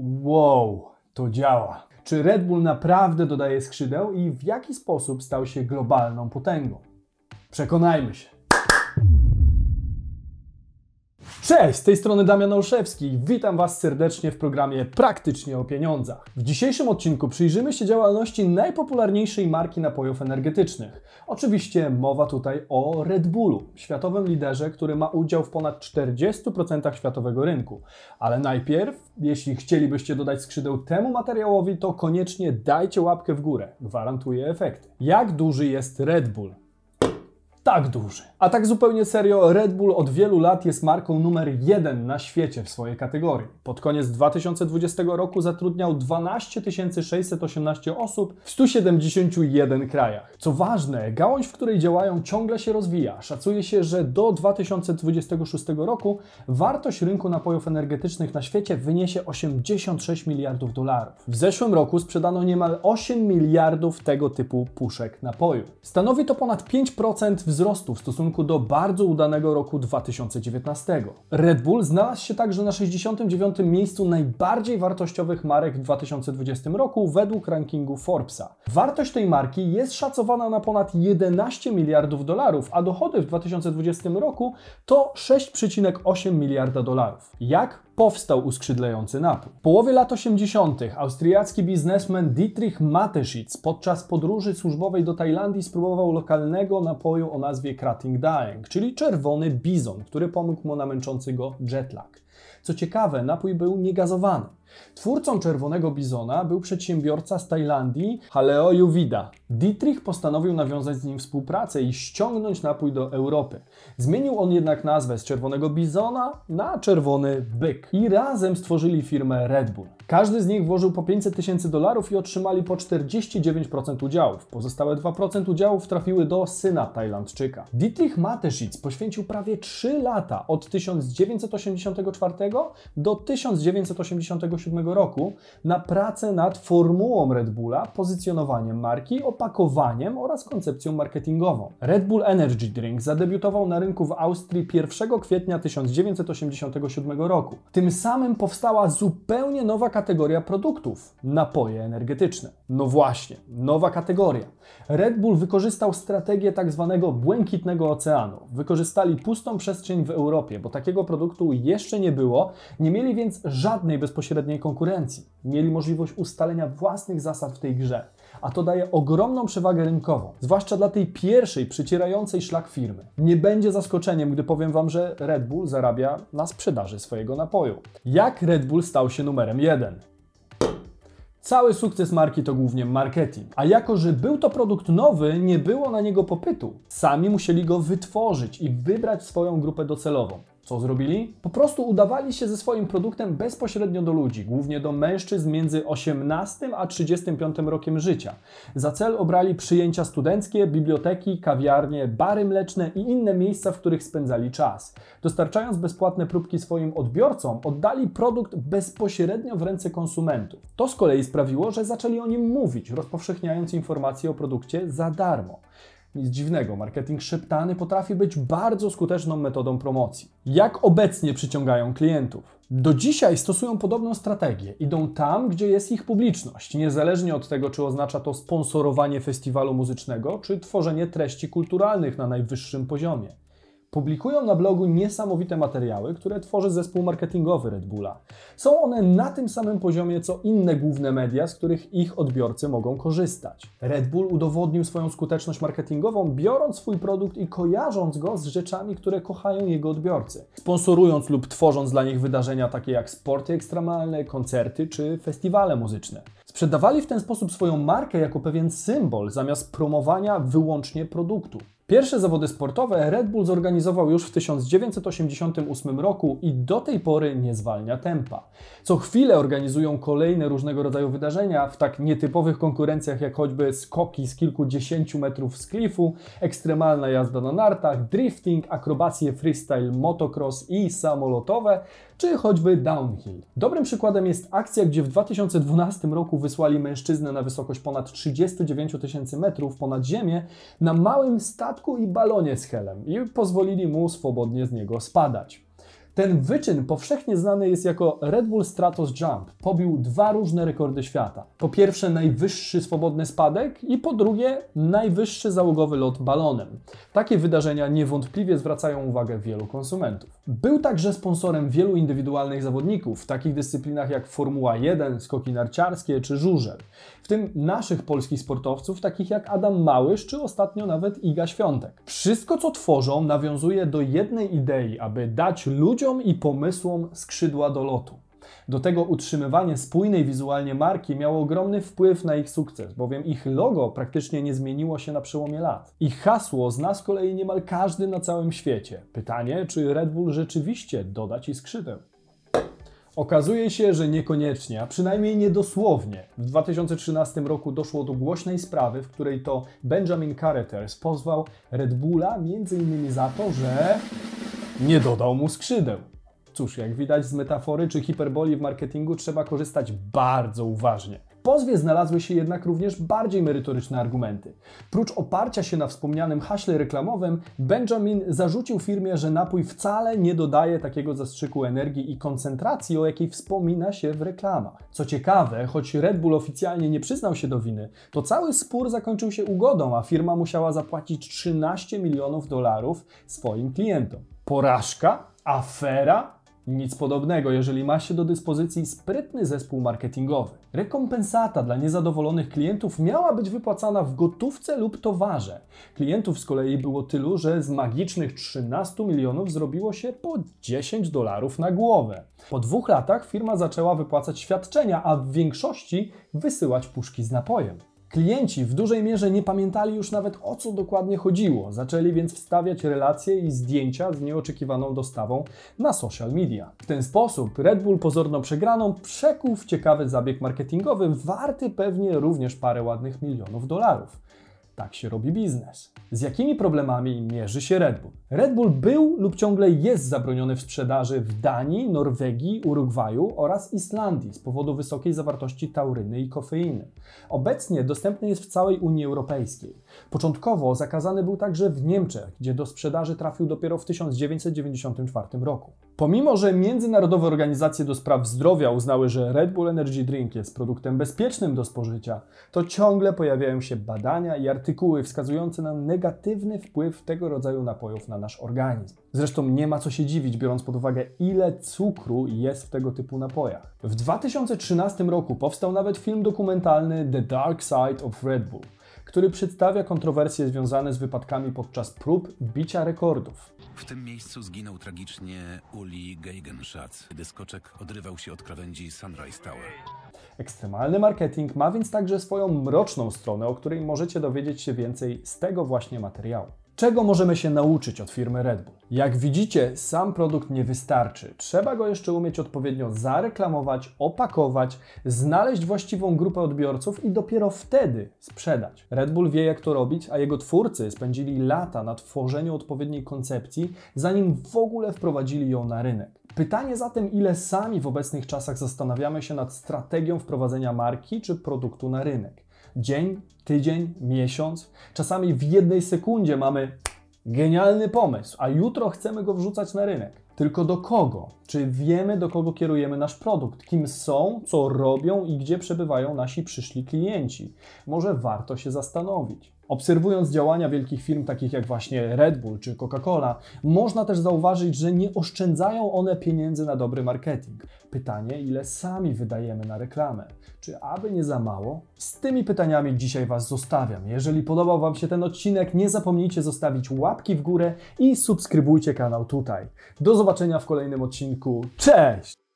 Wow, to działa. Czy Red Bull naprawdę dodaje skrzydeł i w jaki sposób stał się globalną potęgą? Przekonajmy się. Cześć, z tej strony Damian Olszewski. Witam Was serdecznie w programie Praktycznie o Pieniądzach. W dzisiejszym odcinku przyjrzymy się działalności najpopularniejszej marki napojów energetycznych. Oczywiście mowa tutaj o Red Bullu, światowym liderze, który ma udział w ponad 40% światowego rynku. Ale najpierw, jeśli chcielibyście dodać skrzydeł temu materiałowi, to koniecznie dajcie łapkę w górę. Gwarantuję efekty. Jak duży jest Red Bull? Tak duży. A tak zupełnie serio, Red Bull od wielu lat jest marką numer jeden na świecie w swojej kategorii. Pod koniec 2020 roku zatrudniał 12 618 osób w 171 krajach. Co ważne, gałąź, w której działają, ciągle się rozwija. Szacuje się, że do 2026 roku wartość rynku napojów energetycznych na świecie wyniesie 86 miliardów dolarów. W zeszłym roku sprzedano niemal 8 miliardów tego typu puszek napoju. Stanowi to ponad 5% wzrostu wzrostu w stosunku do bardzo udanego roku 2019. Red Bull znalazł się także na 69. miejscu najbardziej wartościowych marek w 2020 roku według rankingu Forbesa. Wartość tej marki jest szacowana na ponad 11 miliardów dolarów, a dochody w 2020 roku to 6,8 miliarda dolarów. Jak powstał uskrzydlający napój. W połowie lat 80. austriacki biznesmen Dietrich Mateschitz podczas podróży służbowej do Tajlandii spróbował lokalnego napoju o nazwie Krating Daeng, czyli czerwony bizon, który pomógł mu na męczący go jetlag. Co ciekawe, napój był niegazowany. Twórcą Czerwonego Bizona był przedsiębiorca z Tajlandii Haleo Juvida. Dietrich postanowił nawiązać z nim współpracę i ściągnąć napój do Europy. Zmienił on jednak nazwę z Czerwonego Bizona na Czerwony Byk i razem stworzyli firmę Red Bull. Każdy z nich włożył po 500 tysięcy dolarów i otrzymali po 49% udziałów. Pozostałe 2% udziałów trafiły do syna Tajlandczyka. Dietrich Mateschitz poświęcił prawie 3 lata od 1984 do 1987 roku na pracę nad formułą Red Bulla, pozycjonowaniem marki, opakowaniem oraz koncepcją marketingową. Red Bull Energy Drink zadebiutował na rynku w Austrii 1 kwietnia 1987 roku. Tym samym powstała zupełnie nowa kategoria produktów napoje energetyczne. No właśnie, nowa kategoria. Red Bull wykorzystał strategię tak zwanego błękitnego oceanu. Wykorzystali pustą przestrzeń w Europie, bo takiego produktu jeszcze nie było, nie mieli więc żadnej bezpośredniej konkurencji. Mieli możliwość ustalenia własnych zasad w tej grze, a to daje ogromną przewagę rynkową, zwłaszcza dla tej pierwszej przycierającej szlak firmy. Nie będzie zaskoczeniem, gdy powiem Wam, że Red Bull zarabia na sprzedaży swojego napoju. Jak Red Bull stał się numerem jeden? Cały sukces marki to głównie marketing. A jako, że był to produkt nowy, nie było na niego popytu. Sami musieli go wytworzyć i wybrać swoją grupę docelową. Co zrobili? Po prostu udawali się ze swoim produktem bezpośrednio do ludzi, głównie do mężczyzn między 18 a 35 rokiem życia. Za cel obrali przyjęcia studenckie, biblioteki, kawiarnie, bary mleczne i inne miejsca, w których spędzali czas. Dostarczając bezpłatne próbki swoim odbiorcom, oddali produkt bezpośrednio w ręce konsumentów. To z kolei sprawiło, że zaczęli o nim mówić, rozpowszechniając informacje o produkcie za darmo. Nic dziwnego, marketing szeptany potrafi być bardzo skuteczną metodą promocji. Jak obecnie przyciągają klientów? Do dzisiaj stosują podobną strategię. Idą tam, gdzie jest ich publiczność, niezależnie od tego, czy oznacza to sponsorowanie festiwalu muzycznego, czy tworzenie treści kulturalnych na najwyższym poziomie. Publikują na blogu niesamowite materiały, które tworzy zespół marketingowy Red Bulla. Są one na tym samym poziomie co inne główne media, z których ich odbiorcy mogą korzystać. Red Bull udowodnił swoją skuteczność marketingową, biorąc swój produkt i kojarząc go z rzeczami, które kochają jego odbiorcy. Sponsorując lub tworząc dla nich wydarzenia takie jak sporty ekstremalne, koncerty czy festiwale muzyczne. Sprzedawali w ten sposób swoją markę jako pewien symbol, zamiast promowania wyłącznie produktu. Pierwsze zawody sportowe Red Bull zorganizował już w 1988 roku i do tej pory nie zwalnia tempa. Co chwilę organizują kolejne różnego rodzaju wydarzenia w tak nietypowych konkurencjach jak choćby skoki z kilkudziesięciu metrów z klifu, ekstremalna jazda na nartach, drifting, akrobacje freestyle, motocross i samolotowe, czy choćby downhill. Dobrym przykładem jest akcja, gdzie w 2012 roku wysłali mężczyznę na wysokość ponad 39 tysięcy metrów ponad ziemię na małym statku i balonie z helem i pozwolili mu swobodnie z niego spadać. Ten wyczyn powszechnie znany jest jako Red Bull Stratos Jump. Pobił dwa różne rekordy świata. Po pierwsze najwyższy swobodny spadek i po drugie najwyższy załogowy lot balonem. Takie wydarzenia niewątpliwie zwracają uwagę wielu konsumentów. Był także sponsorem wielu indywidualnych zawodników w takich dyscyplinach jak Formuła 1, skoki narciarskie czy żużel. W tym naszych polskich sportowców, takich jak Adam Małysz czy ostatnio nawet Iga Świątek. Wszystko co tworzą nawiązuje do jednej idei, aby dać ludziom i pomysłom skrzydła do lotu. Do tego utrzymywanie spójnej wizualnie marki miało ogromny wpływ na ich sukces, bowiem ich logo praktycznie nie zmieniło się na przełomie lat. Ich hasło zna z kolei niemal każdy na całym świecie. Pytanie, czy Red Bull rzeczywiście doda ci skrzydeł? Okazuje się, że niekoniecznie, a przynajmniej niedosłownie. W 2013 roku doszło do głośnej sprawy, w której to Benjamin Carruthers pozwał Red Bulla m.in. za to, że nie dodał mu skrzydeł. Cóż, jak widać z metafory czy hiperboli w marketingu trzeba korzystać bardzo uważnie. W pozwie znalazły się jednak również bardziej merytoryczne argumenty. Prócz oparcia się na wspomnianym haśle reklamowym, Benjamin zarzucił firmie, że napój wcale nie dodaje takiego zastrzyku energii i koncentracji, o jakiej wspomina się w reklamach. Co ciekawe, choć Red Bull oficjalnie nie przyznał się do winy, to cały spór zakończył się ugodą, a firma musiała zapłacić 13 milionów dolarów swoim klientom. Porażka? Afera? Nic podobnego, jeżeli ma się do dyspozycji sprytny zespół marketingowy. Rekompensata dla niezadowolonych klientów miała być wypłacana w gotówce lub towarze. Klientów z kolei było tylu, że z magicznych 13 milionów zrobiło się po 10 dolarów na głowę. Po dwóch latach firma zaczęła wypłacać świadczenia, a w większości wysyłać puszki z napojem. Klienci w dużej mierze nie pamiętali już nawet o co dokładnie chodziło. Zaczęli więc wstawiać relacje i zdjęcia z nieoczekiwaną dostawą na social media. W ten sposób Red Bull pozorną przegraną przekuł w ciekawy zabieg marketingowy, warty pewnie również parę ładnych milionów dolarów. Tak się robi biznes. Z jakimi problemami mierzy się Red Bull? Red Bull był lub ciągle jest zabroniony w sprzedaży w Danii, Norwegii, Urugwaju oraz Islandii z powodu wysokiej zawartości tauryny i kofeiny. Obecnie dostępny jest w całej Unii Europejskiej. Początkowo zakazany był także w Niemczech, gdzie do sprzedaży trafił dopiero w 1994 roku. Pomimo, że międzynarodowe organizacje do spraw zdrowia uznały, że Red Bull Energy Drink jest produktem bezpiecznym do spożycia, to ciągle pojawiają się badania i artykuły wskazujące na negatywny wpływ tego rodzaju napojów na nasz organizm. Zresztą nie ma co się dziwić, biorąc pod uwagę, ile cukru jest w tego typu napojach. W 2013 roku powstał nawet film dokumentalny The Dark Side of Red Bull który przedstawia kontrowersje związane z wypadkami podczas prób bicia rekordów. W tym miejscu zginął tragicznie Uli Geigenschatz, gdy skoczek odrywał się od krawędzi Sunrise Tower. Ekstremalny marketing ma więc także swoją mroczną stronę, o której możecie dowiedzieć się więcej z tego właśnie materiału. Czego możemy się nauczyć od firmy Red Bull? Jak widzicie, sam produkt nie wystarczy. Trzeba go jeszcze umieć odpowiednio zareklamować, opakować, znaleźć właściwą grupę odbiorców i dopiero wtedy sprzedać. Red Bull wie, jak to robić, a jego twórcy spędzili lata na tworzeniu odpowiedniej koncepcji, zanim w ogóle wprowadzili ją na rynek. Pytanie zatem, ile sami w obecnych czasach zastanawiamy się nad strategią wprowadzenia marki czy produktu na rynek dzień, tydzień, miesiąc. Czasami w jednej sekundzie mamy genialny pomysł, a jutro chcemy go wrzucać na rynek. Tylko do kogo? Czy wiemy, do kogo kierujemy nasz produkt? Kim są, co robią i gdzie przebywają nasi przyszli klienci? Może warto się zastanowić. Obserwując działania wielkich firm takich jak właśnie Red Bull czy Coca-Cola, można też zauważyć, że nie oszczędzają one pieniędzy na dobry marketing. Pytanie, ile sami wydajemy na reklamę? Czy aby nie za mało? Z tymi pytaniami dzisiaj Was zostawiam. Jeżeli podobał Wam się ten odcinek, nie zapomnijcie zostawić łapki w górę i subskrybujcie kanał tutaj. Do zobaczenia w kolejnym odcinku. Cześć!